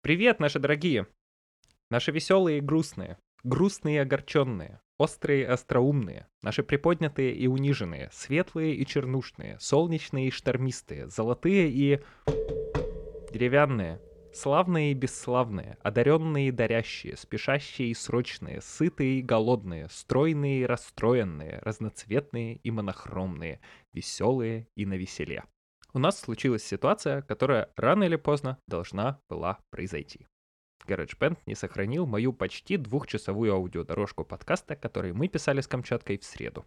Привет, наши дорогие! Наши веселые и грустные, грустные и огорченные, острые и остроумные, наши приподнятые и униженные, светлые и чернушные, солнечные и штормистые, золотые и... деревянные, славные и бесславные, одаренные и дарящие, спешащие и срочные, сытые и голодные, стройные и расстроенные, разноцветные и монохромные, веселые и навеселе у нас случилась ситуация, которая рано или поздно должна была произойти. GarageBand не сохранил мою почти двухчасовую аудиодорожку подкаста, который мы писали с Камчаткой в среду.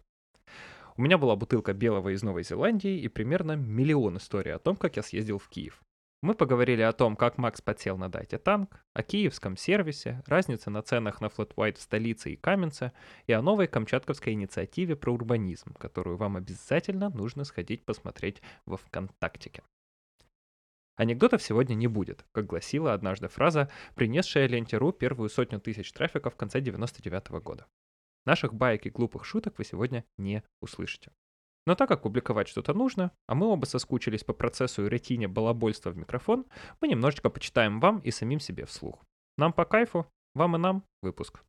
У меня была бутылка белого из Новой Зеландии и примерно миллион историй о том, как я съездил в Киев. Мы поговорили о том, как Макс подсел на дайте танк, о киевском сервисе, разнице на ценах на White в столице и Каменце и о новой камчатковской инициативе про урбанизм, которую вам обязательно нужно сходить посмотреть во ВКонтактике. Анекдотов сегодня не будет, как гласила однажды фраза, принесшая ленте.ру первую сотню тысяч трафика в конце 99 -го года. Наших баек и глупых шуток вы сегодня не услышите. Но так как публиковать что-то нужно, а мы оба соскучились по процессу и ретине балабольства в микрофон, мы немножечко почитаем вам и самим себе вслух. Нам по кайфу, вам и нам выпуск.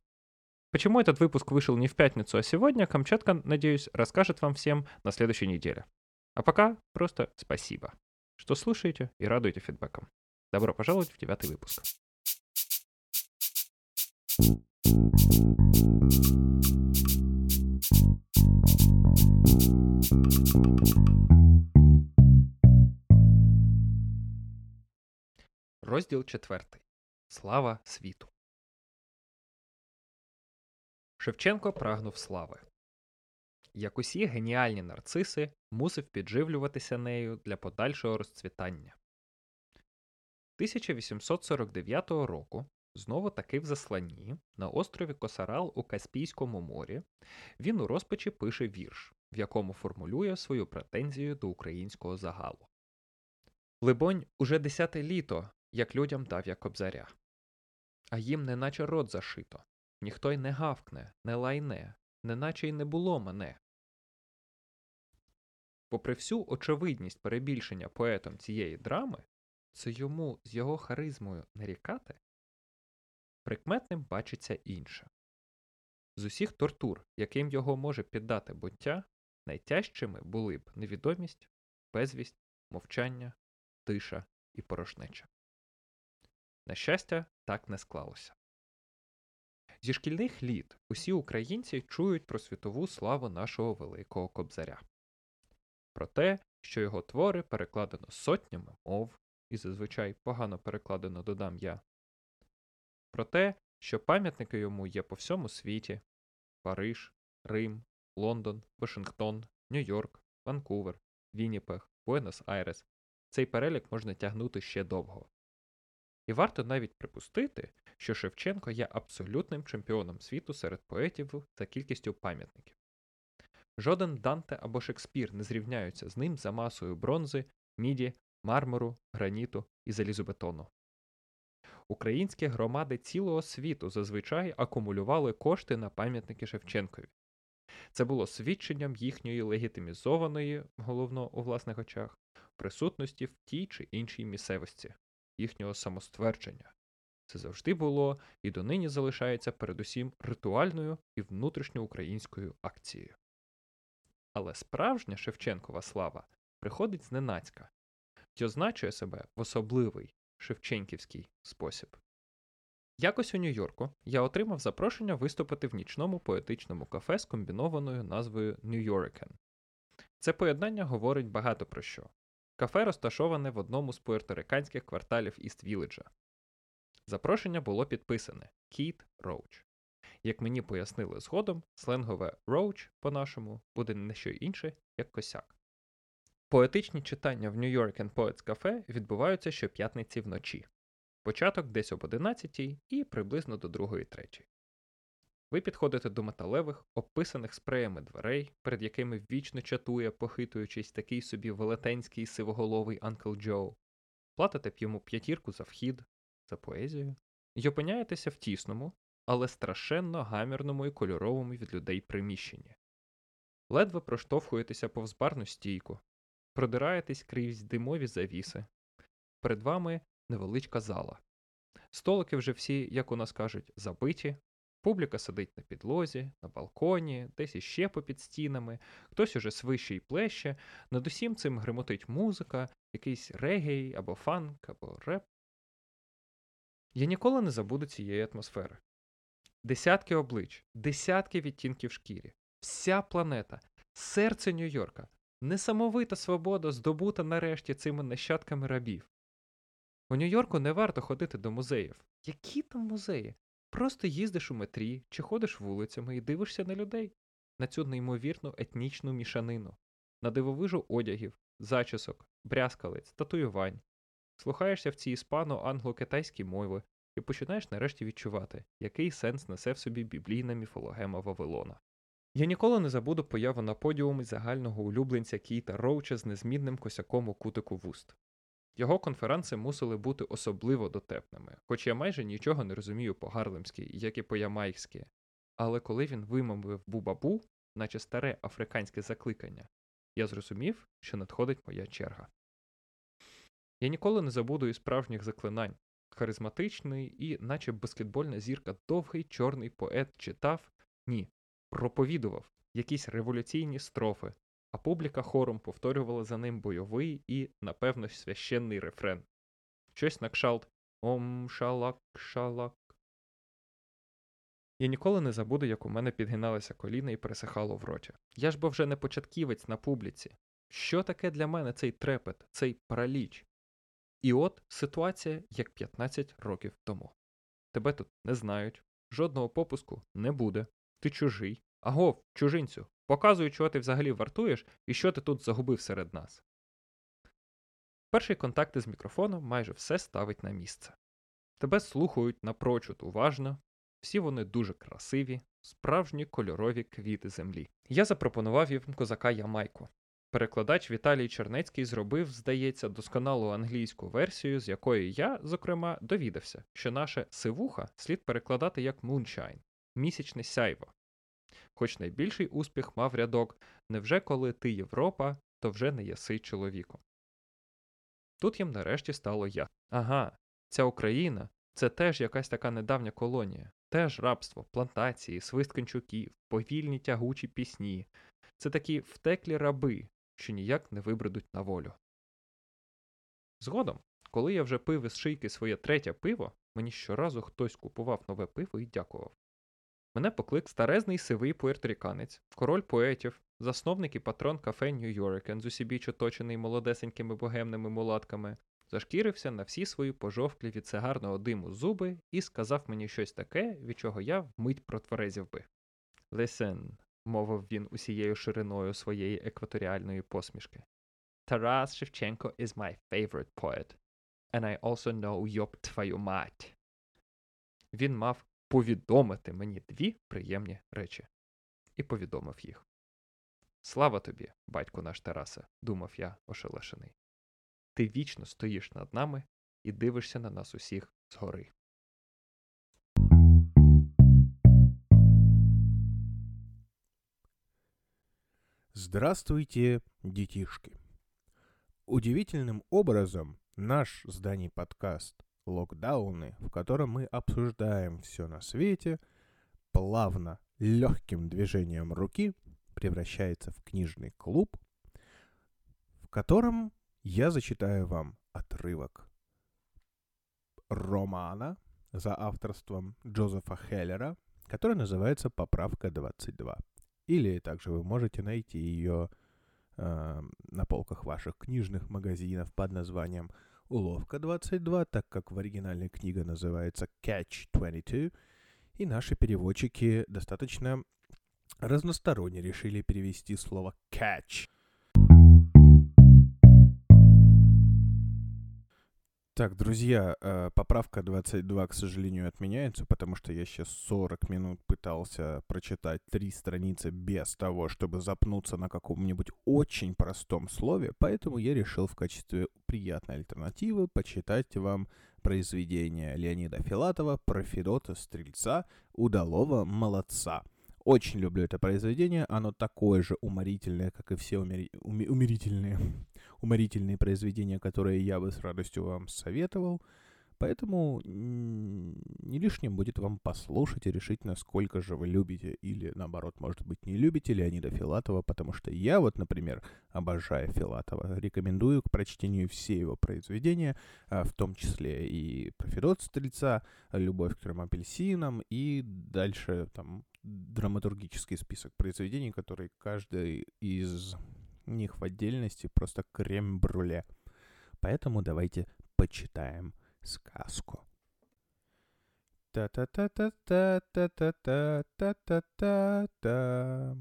Почему этот выпуск вышел не в пятницу, а сегодня, Камчатка, надеюсь, расскажет вам всем на следующей неделе. А пока просто спасибо, что слушаете и радуете фидбэком. Добро пожаловать в девятый выпуск. Розділ четвертий. Слава світу. Шевченко прагнув слави. Як усі геніальні нарциси, мусив підживлюватися нею для подальшого розцвітання. 1849 року Знову таки в засланні, на острові Косарал у Каспійському морі, він у розпачі пише вірш, в якому формулює свою претензію до українського загалу. Либонь, уже десяте літо, як людям дав я кобзаря. А їм неначе рот зашито, ніхто й не гавкне, не лайне, неначе й не було мене. Попри всю очевидність перебільшення поетом цієї драми, це йому з його харизмою нарікати Прикметним бачиться інше. З усіх тортур, яким його може піддати буття, найтяжчими були б невідомість, безвість, мовчання, тиша і порожнеча. На щастя, так не склалося. Зі шкільних літ усі українці чують про світову славу нашого Великого Кобзаря, про те, що його твори перекладено сотнями мов, і зазвичай погано перекладено додам я, про те, що пам'ятники йому є по всьому світі: Париж, Рим, Лондон, Вашингтон, Нью-Йорк, Ванкувер, Вінніпег, Буенос-Айрес. Цей перелік можна тягнути ще довго. І варто навіть припустити, що Шевченко є абсолютним чемпіоном світу серед поетів за кількістю пам'ятників. Жоден Данте або Шекспір не зрівняються з ним за масою бронзи, міді, мармуру, граніту і залізобетону. Українські громади цілого світу зазвичай акумулювали кошти на пам'ятники Шевченкові. Це було свідченням їхньої легітимізованої, головно у власних очах, присутності в тій чи іншій місцевості, їхнього самоствердження. Це завжди було і донині залишається передусім ритуальною і внутрішньоукраїнською акцією. Але справжня Шевченкова слава приходить зненацька й означує себе в особливий, шевченківський спосіб. Якось у Нью-Йорку я отримав запрошення виступити в нічному поетичному кафе з комбінованою назвою Yorken. Це поєднання говорить багато про що. Кафе розташоване в одному з пуерториканських кварталів Іст Віледжа. Запрошення було підписане Кіт Роуч. Як мені пояснили згодом, сленгове Роуч по-нашому буде не що інше, як косяк. Поетичні читання в New York and Poets Cafe відбуваються щоп'ятниці вночі. Початок десь об 11 і приблизно до 2-3. Ви підходите до металевих, обписаних спреями дверей, перед якими вічно чатує, похитуючись такий собі велетенський сивоголовий Анкл Джо, платите б йому п'ятірку за вхід, за поезію, і опиняєтеся в тісному, але страшенно гамірному і кольоровому від людей приміщенні. Ледве проштовхуєтеся повз барну стійку, продираєтесь крізь димові завіси. Перед вами невеличка зала. Столики вже всі, як у нас кажуть, забиті. Публіка сидить на підлозі, на балконі, десь іще попід стінами, хтось уже свище й плеще, над усім цим гримотить музика, якийсь регей або фанк, або реп. Я ніколи не забуду цієї атмосфери. Десятки облич, десятки відтінків шкірі, вся планета, серце Нью-Йорка, несамовита свобода, здобута нарешті цими нащадками рабів. У Нью-Йорку не варто ходити до музеїв. Які там музеї? Просто їздиш у метрі чи ходиш вулицями і дивишся на людей, на цю неймовірну етнічну мішанину, на дивовижу одягів, зачісок, брязкалець, татуювань. Слухаєшся в ці іспано-англо-китайські мови і починаєш нарешті відчувати, який сенс несе в собі біблійна міфологема Вавилона. Я ніколи не забуду появу на подіумі загального улюбленця Кіта Роуча з незмінним косяком у кутику вуст. Його конференції мусили бути особливо дотепними, хоч я майже нічого не розумію по гарлемськи, як і по ямайськи. Але коли він вимовив бубабу, наче старе африканське закликання, я зрозумів, що надходить моя черга. Я ніколи не забуду і справжніх заклинань. Харизматичний і, наче баскетбольна зірка, довгий чорний поет читав, ні, проповідував якісь революційні строфи, а публіка хором повторювала за ним бойовий і, напевно, священний рефрен. Щось на кшалт Ом шалак шалак. Я ніколи не забуду, як у мене підгиналися коліна і пересихало в роті. Я ж бо вже не початківець на публіці. Що таке для мене цей трепет, цей параліч? І от ситуація як 15 років тому. Тебе тут не знають, жодного попуску не буде, ти чужий. Агов, чужинцю, показуй, чого ти взагалі вартуєш і що ти тут загубив серед нас. Перший контакт із мікрофоном майже все ставить на місце. Тебе слухають напрочуд уважно, всі вони дуже красиві, справжні кольорові квіти землі. Я запропонував їм козака Ямайку. Перекладач Віталій Чернецький зробив, здається, досконалу англійську версію, з якої я, зокрема, довідався, що наше сивуха слід перекладати як муншайн місячне сяйво. Хоч найбільший успіх мав рядок невже коли ти Європа, то вже не єси чоловіком. Тут їм нарешті стало я. Ага, ця Україна це теж якась така недавня колонія, теж рабство, плантації, свист кончуків, повільні тягучі пісні. Це такі втеклі раби, що ніяк не вибредуть на волю. Згодом, коли я вже пив із шийки своє третє пиво, мені щоразу хтось купував нове пиво і дякував. Мене поклик старезний сивий пуерторіканець, король поетів, засновник і патрон кафе Нью-Йоркен, зусібіч оточений молодесенькими богемними мулатками, зашкірився на всі свої пожовклі від сигарного диму зуби і сказав мені щось таке, від чого я вмить протверезів би. Listen, мовив він усією шириною своєї екваторіальної посмішки. Тарас Шевченко is my favorite poet, and I also know йоб твою мать. Він мав повідомити мені дві приємні речі. І повідомив їх. Слава тобі, батько наш Тарасе, думав я ошелешений. Ти вічно стоїш над нами і дивишся на нас усіх згори. Здравствуйте, детишки! Удивительным образом наш с подкаст «Локдауны», в котором мы обсуждаем все на свете, плавно, легким движением руки превращается в книжный клуб, в котором я зачитаю вам отрывок романа за авторством Джозефа Хеллера, который называется «Поправка 22». Или также вы можете найти ее э, на полках ваших книжных магазинов под названием «Уловка 22», так как в оригинальной книга называется «Catch 22», и наши переводчики достаточно разносторонне решили перевести слово «catch» Так, друзья, э, поправка 22, к сожалению, отменяется, потому что я сейчас 40 минут пытался прочитать три страницы без того, чтобы запнуться на каком-нибудь очень простом слове, поэтому я решил в качестве приятной альтернативы почитать вам произведение Леонида Филатова про Федота Стрельца «Удалого молодца». Очень люблю это произведение, оно такое же уморительное, как и все умери... уми... уморительные произведения, которые я бы с радостью вам советовал. Поэтому не лишним будет вам послушать и решить, насколько же вы любите или, наоборот, может быть, не любите Леонида Филатова, потому что я вот, например, обожаю Филатова. Рекомендую к прочтению все его произведения, а, в том числе и «Про Федот Стрельца», «Любовь к трем апельсинам» и дальше там драматургический список произведений, которые каждый из них в отдельности просто крем-бруле. Поэтому давайте почитаем сказку. Та-та-та-та-та-та-та-та-та-та.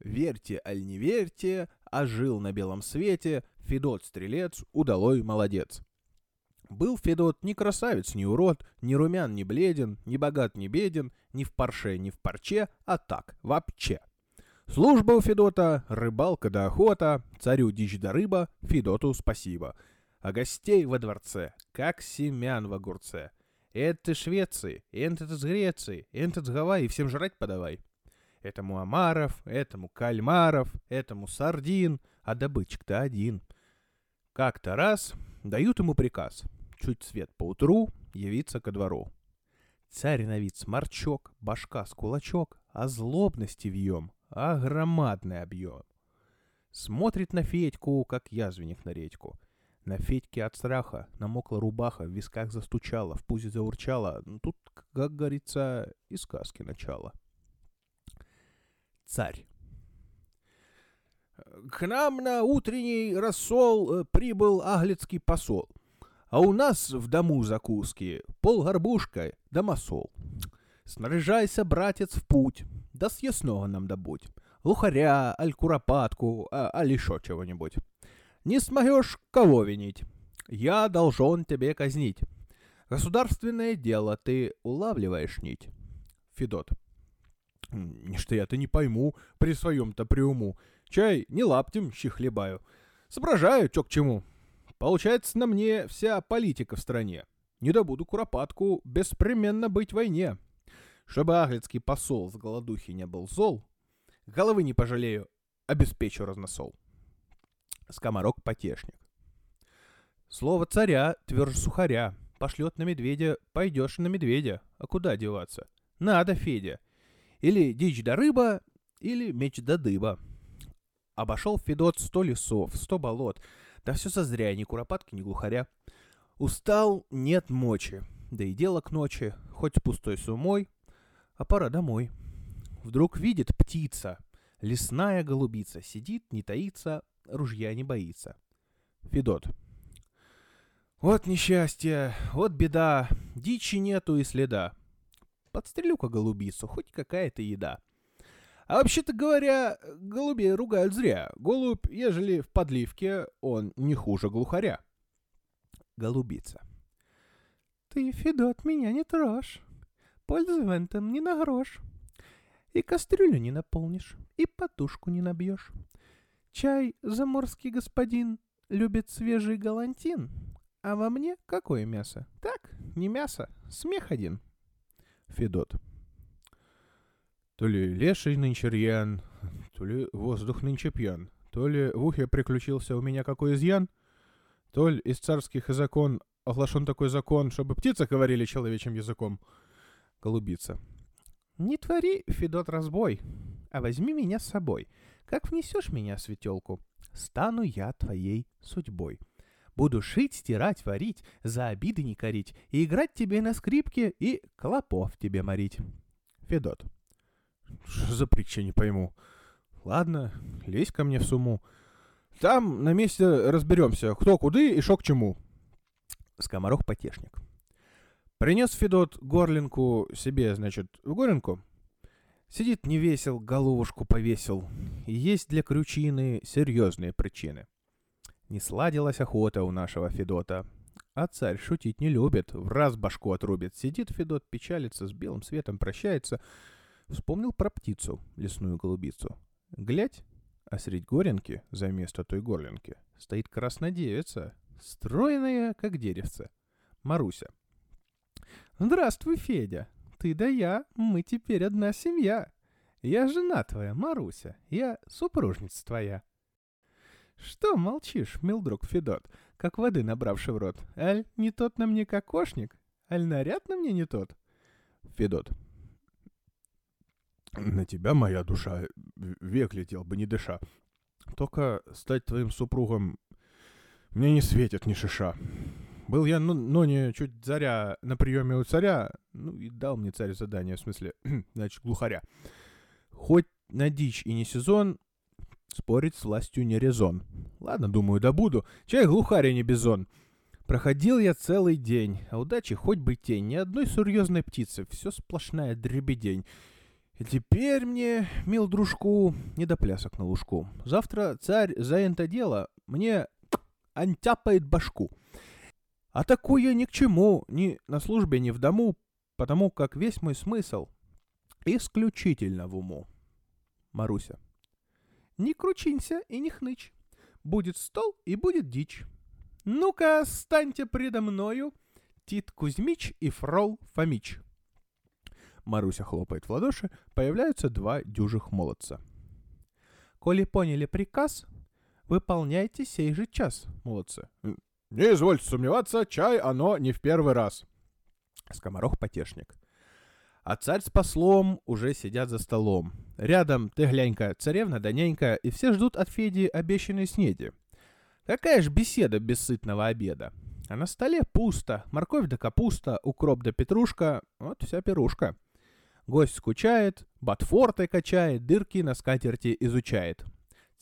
Верьте, аль не верьте, а жил на белом свете Федот Стрелец, удалой молодец. Был Федот ни красавец, ни урод, ни румян, ни бледен, ни богат, ни беден, ни в парше, ни в парче, а так, вообще. Служба у Федота, рыбалка да охота, царю дичь да рыба, Федоту спасибо. А гостей во дворце, как семян в огурце. Это Швеции, это с Греции, это с Гавайи, всем жрать подавай. Этому омаров, этому кальмаров, этому сардин, а добытчик-то один. Как-то раз дают ему приказ, чуть свет поутру, явиться ко двору. Царь на вид сморчок, башка с кулачок, а злобности вьем, а громадный объем. Смотрит на Федьку, как язвенник на редьку. На Федьке от страха намокла рубаха, в висках застучала, в пузе заурчала. Ну, тут, как говорится, и сказки начало. Царь. К нам на утренний рассол э, прибыл аглицкий посол. А у нас в дому закуски пол горбушка да. Снаряжайся, братец, в путь, да съестного нам добудь. Лухаря, аль куропатку, а, аль еще чего-нибудь. Не смогешь кого винить. Я должен тебе казнить. Государственное дело, ты улавливаешь нить. Федот. Ничто я-то не пойму при своем-то приуму. Чай не лаптем щи хлебаю. Соображаю, чё к чему. Получается, на мне вся политика в стране. Не добуду куропатку, беспременно быть в войне. Чтобы аглицкий посол с голодухи не был зол, головы не пожалею, обеспечу разносол. Скоморок-потешник. Слово царя тверже сухаря. Пошлет на медведя, пойдешь на медведя. А куда деваться? Надо, Федя. Или дичь да рыба, или меч да дыба. Обошел Федот сто лесов, сто болот, да все созря, ни куропатки, ни глухаря. Устал, нет мочи, да и дело к ночи, хоть пустой сумой, а пора домой. Вдруг видит птица, лесная голубица, сидит, не таится, ружья не боится. Федот. Вот несчастье, вот беда, дичи нету и следа. Подстрелю-ка голубицу, хоть какая-то еда. А вообще-то говоря, голубей ругают зря. Голубь, ежели в подливке, он не хуже глухаря. Голубица. Ты, Федот, меня не трожь. Этом не на грош. И кастрюлю не наполнишь, и подушку не набьешь. Чай, заморский господин, любит свежий галантин. А во мне какое мясо? Так, не мясо, смех один. Федот. То ли леший нынче рьян, то ли воздух нынче пьян, то ли в ухе приключился у меня какой изъян, то ли из царских закон оглашен такой закон, чтобы птицы говорили человечьим языком. Голубица. Не твори, Федот, разбой, а возьми меня с собой. Как внесешь меня, светелку, стану я твоей судьбой. Буду шить, стирать, варить, за обиды не корить, и играть тебе на скрипке, и клопов тебе морить. Федот. Что за притча, не пойму. Ладно, лезь ко мне в сумму. Там на месте разберемся, кто куды и шо к чему. Скоморох-потешник. Принес Федот горлинку себе, значит, в горлинку. Сидит невесел, головушку повесил. И есть для крючины серьезные причины. Не сладилась охота у нашего Федота. А царь шутить не любит, в раз башку отрубит. Сидит Федот, печалится, с белым светом прощается — Вспомнил про птицу, лесную голубицу. Глядь, а средь горенки, за место той горлинки, стоит краснодевица, стройная, как деревце. Маруся. «Здравствуй, Федя. Ты да я, мы теперь одна семья. Я жена твоя, Маруся, я супружница твоя». «Что молчишь, мил друг Федот? как воды набравши в рот. Аль, не тот на мне кокошник? Аль, наряд на мне не тот? Федот. На тебя, моя душа, век летел бы, не дыша. Только стать твоим супругом мне не светит ни шиша. Был я, ну, но не чуть заря на приеме у царя, ну, и дал мне царь задание, в смысле, значит, глухаря. Хоть на дичь и не сезон, спорить с властью не резон. Ладно, думаю, да буду. Чай глухаря не бизон. Проходил я целый день, а удачи хоть бы тень, ни одной серьезной птицы, все сплошная дребедень. И теперь мне, мил дружку, не до плясок на лужку. Завтра царь за это дело мне антяпает башку. А такое ни к чему, ни на службе, ни в дому, потому как весь мой смысл исключительно в уму. Маруся. Не кручинься и не хнычь. Будет стол и будет дичь. Ну-ка, станьте предо мною, Тит Кузьмич и Фрол Фомич. Маруся хлопает в ладоши, появляются два дюжих молодца. Коли поняли приказ, выполняйте сей же час, молодцы. Не извольте сомневаться, чай оно не в первый раз. Скоморох-потешник. А царь с послом уже сидят за столом. Рядом, ты глянь-ка, царевна да нянька, и все ждут от Феди обещанной снеди. Какая ж беседа без сытного обеда. А на столе пусто, морковь да капуста, укроп да петрушка, вот вся пирушка. Гость скучает, ботфортой качает, дырки на скатерти изучает.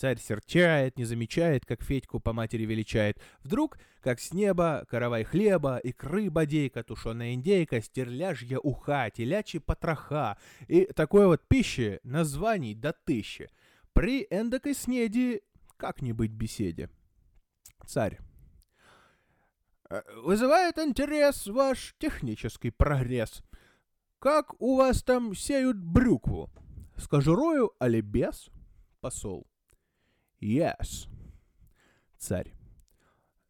Царь серчает, не замечает, как Федьку по матери величает. Вдруг, как с неба, каравай хлеба, икры бодейка, тушеная индейка, стерляжья уха, телячьи потроха. И такой вот пищи названий до тысячи. При эндокой снеди как не быть беседе. Царь. «Э, вызывает интерес ваш технический прогресс. Как у вас там сеют брюкву? С кожурою, али без? Посол. Yes. Царь.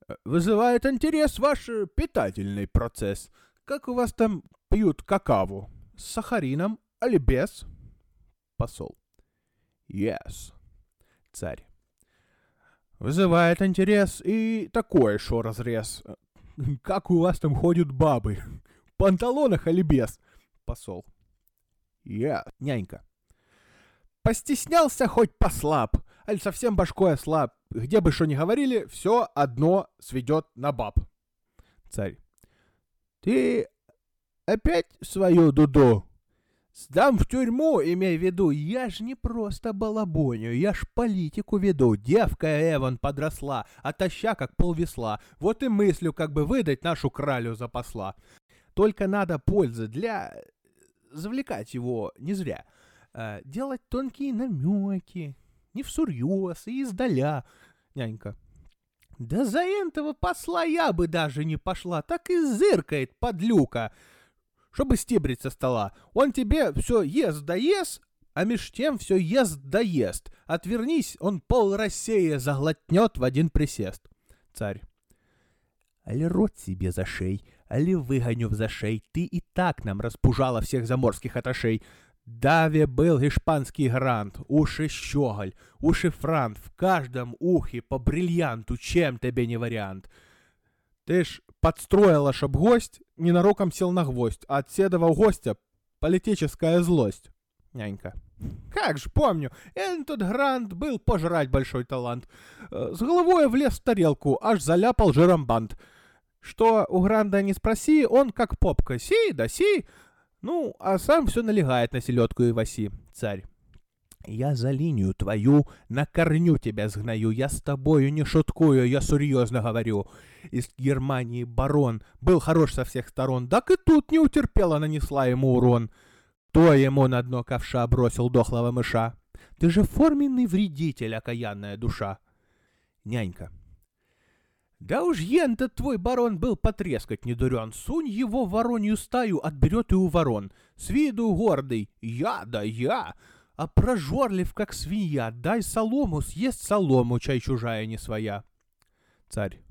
«Э, вызывает интерес ваш э, питательный процесс. Как у вас там пьют какаву? С сахарином, али без? Посол. Yes. Царь. Вызывает интерес и такой шо разрез. Как у вас там ходят бабы? В панталонах или без? Посол. Я, yeah. нянька. Постеснялся хоть послаб, аль совсем башкой ослаб. Где бы что ни говорили, все одно сведет на баб. Царь. Ты опять свою дуду Сдам в тюрьму, имей в виду, я ж не просто балабоню, я ж политику веду. Девка Эван подросла, отоща как полвесла. Вот и мыслю, как бы выдать нашу кралю за посла. Только надо пользы для... Завлекать его не зря. А, делать тонкие намеки, не всерьез и издаля. Нянька. Да за этого посла я бы даже не пошла, так и зыркает подлюка чтобы стебрить со стола. Он тебе все ест да ест, а меж тем все ест да ест. Отвернись, он пол России заглотнет в один присест. Царь. Али рот себе за шей, али выгоню в зашей. Ты и так нам распужала всех заморских аташей. Даве был испанский грант, уши щеголь, уши франт, в каждом ухе по бриллианту, чем тебе не вариант. Ты ж подстроила, чтоб гость ненароком сел на гвоздь, а от седого гостя политическая злость. Нянька. Как ж помню, этот Грант был пожрать большой талант. С головой влез в тарелку, аж заляпал жиром бант. Что у Гранда не спроси, он как попка, си да си. Ну, а сам все налегает на селедку и васи, царь. Я за линию твою на корню тебя сгною, я с тобою не шуткую, я серьезно говорю. Из Германии барон был хорош со всех сторон, так и тут не утерпела, нанесла ему урон. То ему на дно ковша бросил дохлого мыша. Ты же форменный вредитель, окаянная душа. Нянька. Да уж ен-то твой барон был потрескать не дурен. Сунь его в воронью стаю, отберет и у ворон. С виду гордый. Я да я а прожорлив, как свинья, дай солому, съест солому, чай чужая не своя. Царь.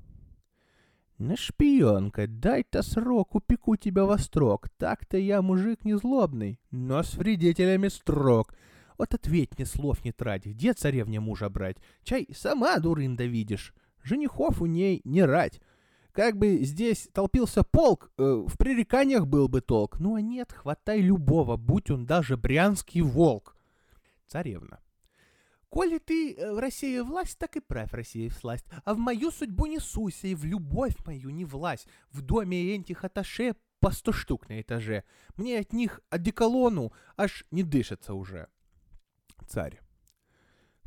На шпионка, дай-то срок, упеку тебя во строк. Так-то я мужик не злобный, но с вредителями строк. Вот ответь мне, слов не трать, где царевне мужа брать? Чай, сама дурында видишь. Женихов у ней не рать. Как бы здесь толпился полк, э, в пререканиях был бы толк. Ну а нет, хватай любого, будь он даже брянский волк. Царевна. Коли ты э, в России власть, так и правь России в сласть. А в мою судьбу не суйся, и в любовь мою не власть. В доме этих аташе по сто штук на этаже. Мне от них одеколону аж не дышится уже. Царь.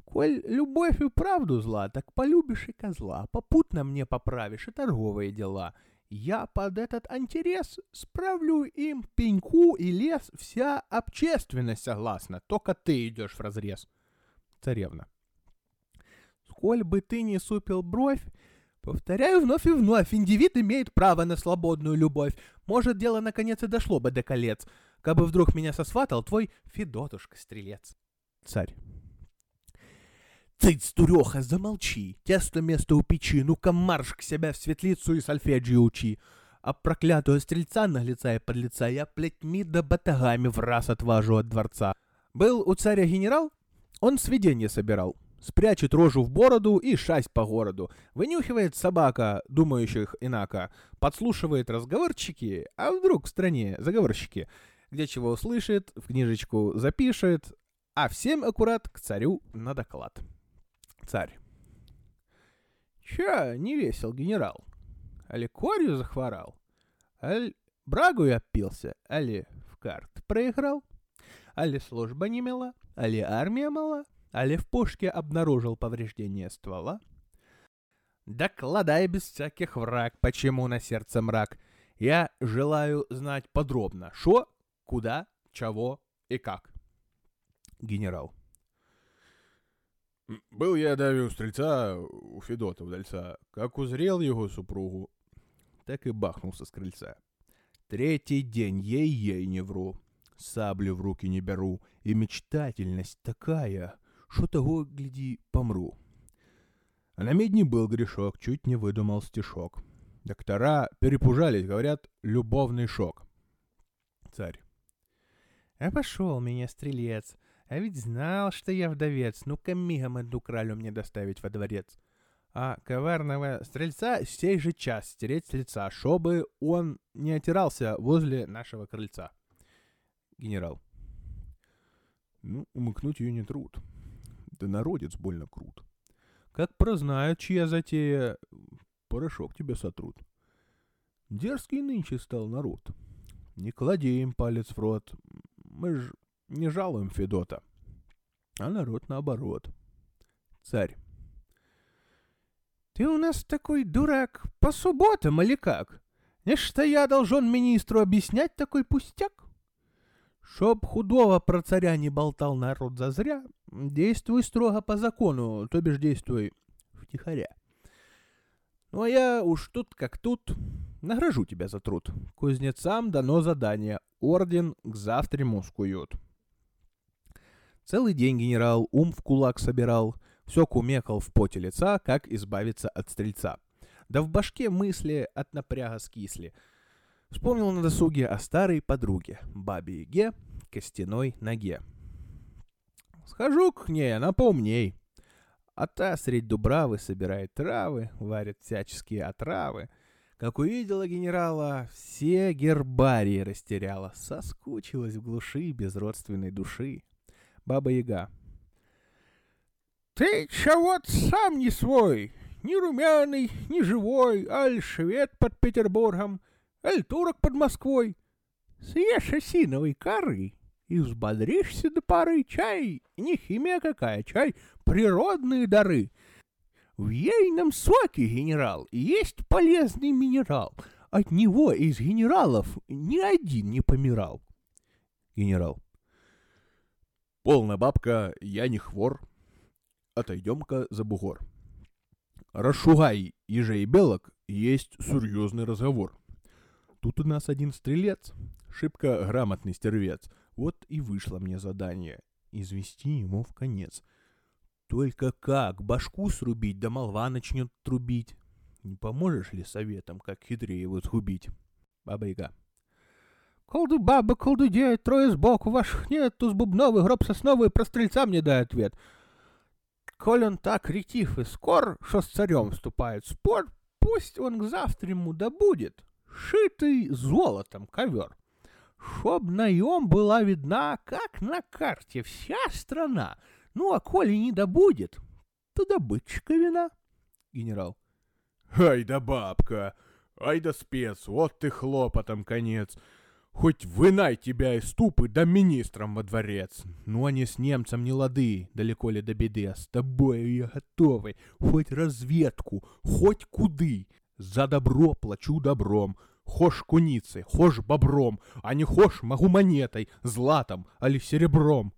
Коль любовь и правду зла, так полюбишь и козла, попутно мне поправишь и торговые дела. Я под этот интерес справлю им пеньку и лес, вся общественность согласна, только ты идешь в разрез. Царевна. Сколь бы ты не супил бровь, повторяю вновь и вновь, индивид имеет право на свободную любовь. Может, дело наконец и дошло бы до колец, кабы вдруг меня сосватал твой Федотушка-стрелец. Царь. Цыц, дуреха, замолчи, тесто место у печи, ну-ка марш к себя в светлицу и сольфеджио учи. А проклятого стрельца наглеца и подлеца я плетьми да батагами в раз отважу от дворца. Был у царя генерал, он сведения собирал. Спрячет рожу в бороду и шасть по городу. Вынюхивает собака, думающих инако. Подслушивает разговорчики, а вдруг в стране заговорщики. Где чего услышит, в книжечку запишет, а всем аккурат к царю на доклад. Царь. Ча, не весел генерал. Али корью захворал? Аль брагу опился? Али в карт проиграл? Али служба не мила? Али армия мала? Али в пушке обнаружил повреждение ствола? Докладай без всяких враг, почему на сердце мрак. Я желаю знать подробно, что, куда, чего и как. Генерал. Был я даві у стрельца, у Федота удальца. Как узрел его супругу, так и бахнулся с крыльца. Третий день ей-ей не вру, саблю в руки не беру, и мечтательность такая, что того, гляди, помру. А на медне был грешок, чуть не выдумал стишок. Доктора перепужались, говорят, любовный шок. Царь. Обошел меня стрелец, а ведь знал, что я вдовец. Ну-ка мигом эту кралю мне доставить во дворец. А коварного стрельца сей же час стереть с лица, чтобы он не отирался возле нашего крыльца. Генерал. Ну, умыкнуть ее не труд. Да народец больно крут. Как прознают, чья затея, порошок тебе сотрут. Дерзкий нынче стал народ. Не клади им палец в рот. Мы ж не жалуем Федота, а народ наоборот. Царь. Ты у нас такой дурак по субботам или как? Не что я должен министру объяснять такой пустяк? Чтоб худого про царя не болтал народ зазря, действуй строго по закону, то бишь действуй втихаря. Ну а я уж тут как тут, награжу тебя за труд. Кузнецам дано задание, орден к завтраму скуют. Целый день генерал ум в кулак собирал, все кумекал в поте лица, как избавиться от стрельца. Да в башке мысли от напряга скисли. Вспомнил на досуге о старой подруге, бабе Яге, костяной ноге. Схожу к ней, она поумней. А та средь дубравы собирает травы, варит всяческие отравы. Как увидела генерала, все гербарии растеряла, соскучилась в глуши без родственной души. Баба Яга. Ты чего-то сам не свой, ни румяный, ни живой, аль швед под Петербургом, аль турок под Москвой. Съешь осиновой коры и взбодришься до поры чай, не химия какая, чай, природные дары. В ейном соке, генерал, есть полезный минерал. От него из генералов ни один не помирал. Генерал. Полна бабка, я не хвор. Отойдем-ка за бугор. Расшугай ежей белок, есть серьезный разговор. Тут у нас один стрелец, шибко грамотный стервец. Вот и вышло мне задание — извести ему в конец. Только как башку срубить, да молва начнет трубить. Не поможешь ли советом, как хитрее его сгубить? Баба-яга. Колду баба, колду дед, трое сбоку, ваших нет, туз бубновый, гроб сосновый, про стрельца мне дай ответ. коль он так ретив и скор, что с царем вступает в спор, пусть он к завтраму добудет шитый золотом ковер. Чтоб наем была видна, как на карте вся страна. Ну, а коли не добудет, то добытчика вина. Генерал. Ай да бабка, ай да спец, вот ты хлопотом конец. Хоть вынай тебя из ступы да министром во дворец. Ну, они с немцем не лады, далеко ли до беды, а с тобою я готовый. Хоть разведку, хоть куды. За добро плачу добром. Хошь куницей, хошь бобром, а не хошь могу монетой, златом, али серебром.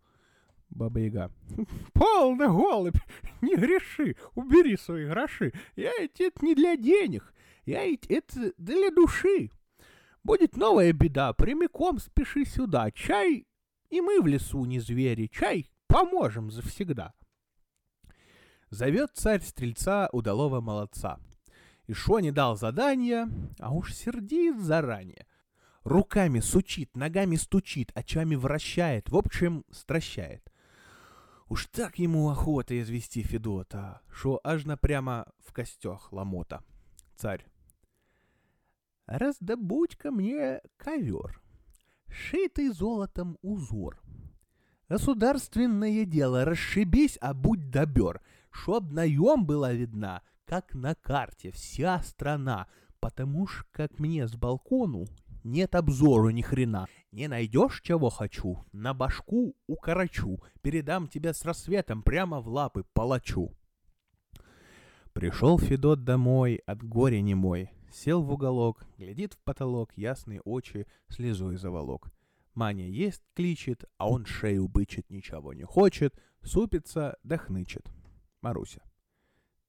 Баба-яга. Полно, голубь, не греши, убери свои гроши. Я ведь это не для денег, я ведь это для души. Будет новая беда, прямиком спеши сюда. Чай, и мы в лесу не звери, чай, поможем завсегда. Зовет царь стрельца удалого молодца. И шо не дал задания, а уж сердит заранее. Руками сучит, ногами стучит, очами вращает, в общем, стращает. Уж так ему охота извести Федота, шо аж напрямо в костях ломота. Царь. Раздобудь-ка мне ковер, шитый золотом узор. Государственное дело, расшибись, а будь добер, чтоб наем была видна, как на карте, вся страна, потому ж, как мне с балкону, нет обзору ни хрена. Не найдешь, чего хочу, на башку укорочу, передам тебя с рассветом прямо в лапы палачу. Пришел Федот домой, от горя немой, сел в уголок, глядит в потолок, ясные очи слезой заволок. Маня есть кличет, а он шею бычит, ничего не хочет, супится да. Маруся.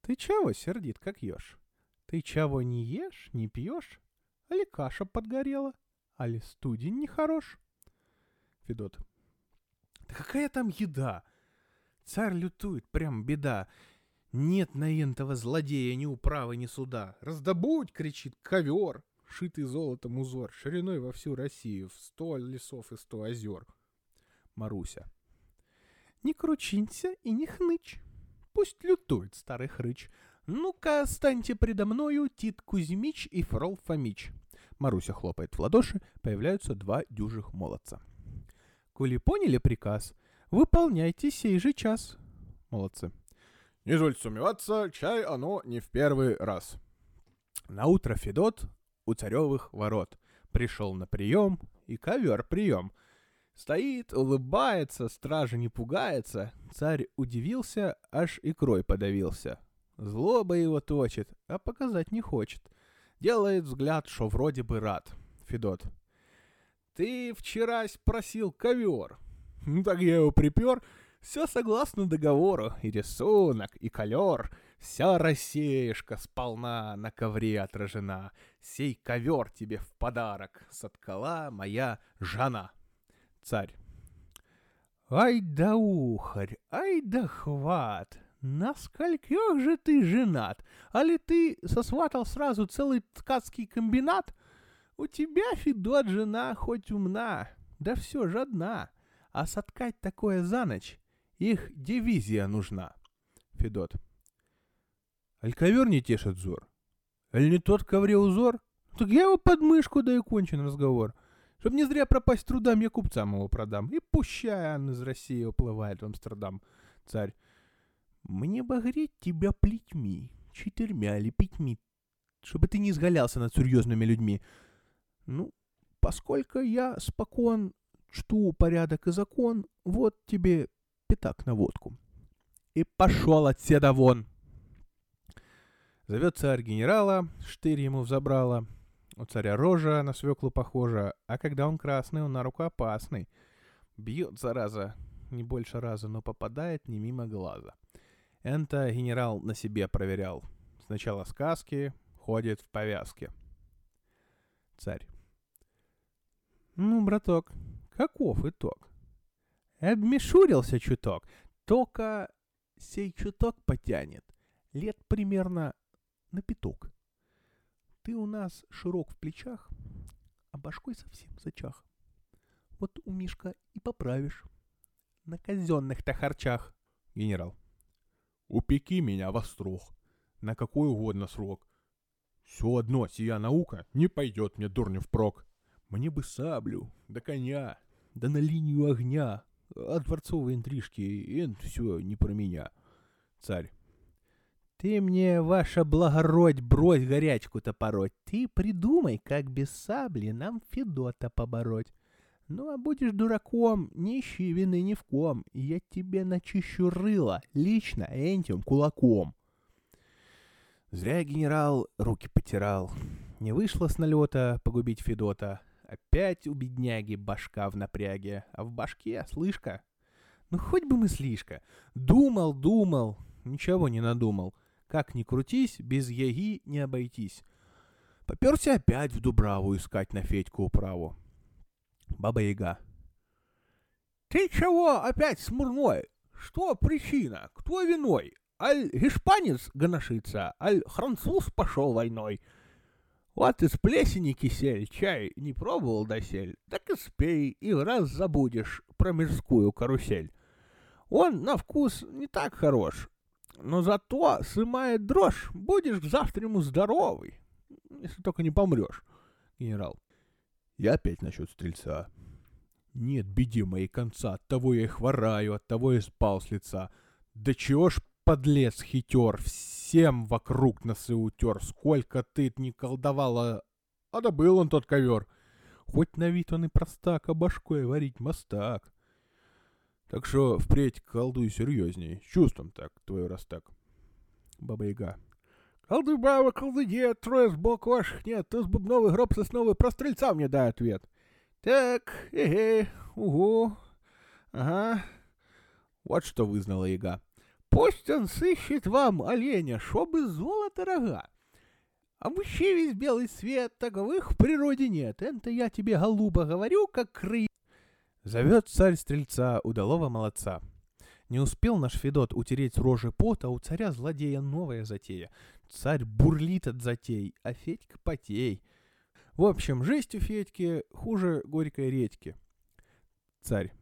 Ты чего сердит, как ешь? Ты чего не ешь, не пьешь? Али каша подгорела? Али студень нехорош? Федот. Да какая там еда? Царь лютует, прям беда. Нет на энтого злодея ни управы, ни суда. Раздобудь, кричит, ковер, шитый золотом узор, шириной во всю Россию, в сто лесов и сто озер. Маруся. Не кручинься и не хнычь. Пусть лютует старый хрыч. Ну-ка, станьте предо мною Тит Кузьмич и Фрол Фомич. Маруся хлопает в ладоши, появляются два дюжих молодца. Коли поняли приказ, выполняйте сей же час. Молодцы. Не извольте сомневаться, чай оно не в первый раз. На утро Федот у царевых ворот пришел на прием и ковер прием. Стоит, улыбается, стража не пугается. Царь удивился, аж икрой подавился. Злоба его точит, а показать не хочет. Делает взгляд, что вроде бы рад. Федот. Ты вчера просил ковер. Ну так я его припер, все согласно договору, и рисунок, и колер, вся рассеешка сполна на ковре отражена. Сей ковер тебе в подарок соткала моя жена. Царь. Ай да ухарь, ай да хват, на скольких же ты женат? А ли ты сосватал сразу целый ткацкий комбинат? У тебя, Федот, жена хоть умна, да все же одна, а соткать такое за ночь их дивизия нужна. Федот. Аль ковер не тешит взор? Аль не тот ковре узор? Так я его под мышку, да и кончен разговор. Чтоб не зря пропасть трудам, я купцам его продам. И пущай он из России уплывает в Амстердам. Царь. Мне бы греть тебя плетьми, четырьмя или пятьми, чтобы ты не изгалялся над серьезными людьми. Ну, поскольку я спокон чту порядок и закон, вот тебе пятак на водку. И пошел отседа вон. Зовет царь генерала, штырь ему взобрала. У царя рожа на свеклу похожа, а когда он красный, он на руку опасный. Бьет, зараза, не больше раза, но попадает не мимо глаза. Это генерал на себе проверял. Сначала сказки, ходит в повязке. Царь. Ну, браток, каков итог? Обмешурился чуток, только сей чуток потянет. Лет примерно на пяток. Ты у нас широк в плечах, а башкой совсем зачах. Вот у Мишка и поправишь. На казенных-то харчах. Генерал. Упеки меня во строк. На какой угодно срок. Все одно, сия наука не пойдет мне дурню впрок. Мне бы саблю, да коня, да на линию огня, а дворцовые интрижки, это все не про меня. Царь. Ты мне, ваша благородь, брось горячку-то пороть. Ты придумай, как без сабли нам Федота побороть. Ну, а будешь дураком, не ищи вины ни в ком. Я тебе начищу рыло, лично этим кулаком. Зря генерал руки потирал. Не вышло с налета погубить Федота. Опять у бедняги башка в напряге, а в башке слышка. Ну хоть бы мыслишка. Думал, думал, ничего не надумал. Как ни крутись, без яги не обойтись. Поперся опять в Дубраву искать на Федьку управу. Баба Яга. Ты чего опять смурной? Что причина? Кто виной? Аль испанец гоношится, аль француз пошел войной. Вот из плесени кисель чай не пробовал досель, так и спей, и раз забудешь про мирскую карусель. Он на вкус не так хорош, но зато сымает дрожь, будешь к завтраму здоровый, если только не помрешь. Генерал. Я опять насчет стрельца. Нет беди моей конца, от того я и хвораю, от того и спал с лица. Да чего ж подлец хитер, всем вокруг носы утер, сколько ты не колдовала, а добыл он тот ковер. Хоть на вид он и простак, а башкой варить мастак. Так что впредь колдуй серьезней, чувством так, твой раз так. Баба-яга. Колдуй, баба, колдуй, дед, трое сбоку ваших нет, с бубновый гроб сосновый про стрельца мне дай ответ. Так, эге, угу, ага. Вот что вызнала яга. Пусть он сыщет вам оленя, чтобы золото рога. А вообще весь белый свет, таковых в природе нет. Это я тебе, голуба, говорю, как кры... Зовет царь стрельца, удалого молодца. Не успел наш Федот утереть рожи пот, а у царя злодея новая затея. Царь бурлит от затей, а Федька потей. В общем, жесть у Федьки хуже горькой редьки. Царь.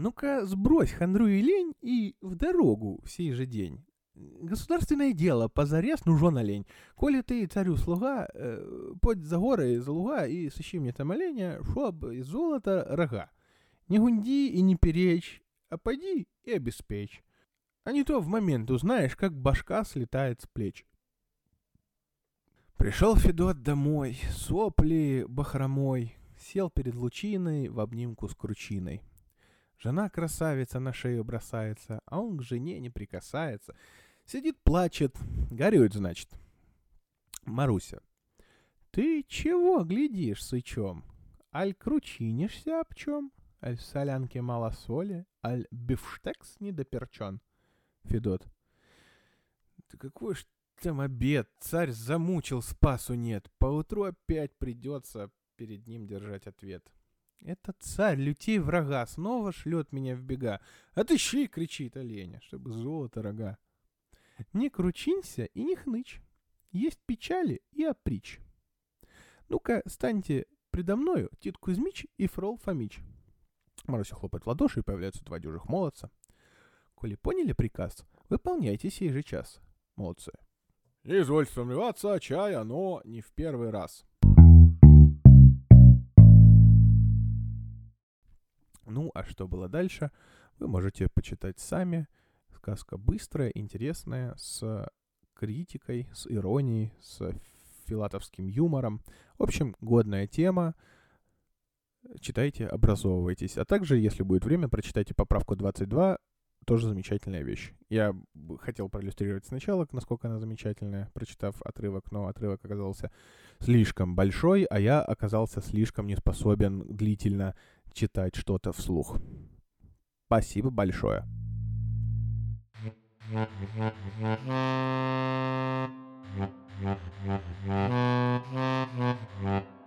Ну-ка, сбрось хандру и лень и в дорогу в сей же день. Государственное дело, позарез нужен олень. Коли ты царю слуга, э, подь за горы, за луга и сыщи мне там оленя, чтоб из золота рога. Не гунди и не перечь, а пойди и обеспечь. А не то в момент узнаешь, как башка слетает с плеч. Пришел Федот домой, сопли бахромой, сел перед лучиной в обнимку с кручиной. Жена красавица на шею бросается, а он к жене не прикасается — Сидит, плачет. Горюет, значит. Маруся. Ты чего глядишь, сычом? Аль кручинишься об чем? Аль в солянке мало соли? Аль бифштекс недоперчен? Федот. Да какой ж там обед? Царь замучил, спасу нет. Поутру опять придется перед ним держать ответ. Это царь, лютей врага, снова шлет меня в бега. Отыщи, кричит оленя, чтобы золото рога. Не кручинься и не хнычь. Есть печали и оприч. Ну-ка, станьте предо мною Тит Кузьмич и Фрол Фомич. Маруся хлопает в ладоши, и появляются два дюжих молодца. Коли поняли приказ, выполняйте сей же час. Молодцы. Извольте сомневаться, чай оно не в первый раз. Ну, а что было дальше, вы можете почитать сами. Сказка быстрая, интересная, с критикой, с иронией, с филатовским юмором. В общем, годная тема. Читайте, образовывайтесь. А также, если будет время, прочитайте поправку 22. Тоже замечательная вещь. Я хотел проиллюстрировать сначала, насколько она замечательная, прочитав отрывок, но отрывок оказался слишком большой, а я оказался слишком не способен длительно читать что-то вслух. Спасибо большое. Mm-hmm.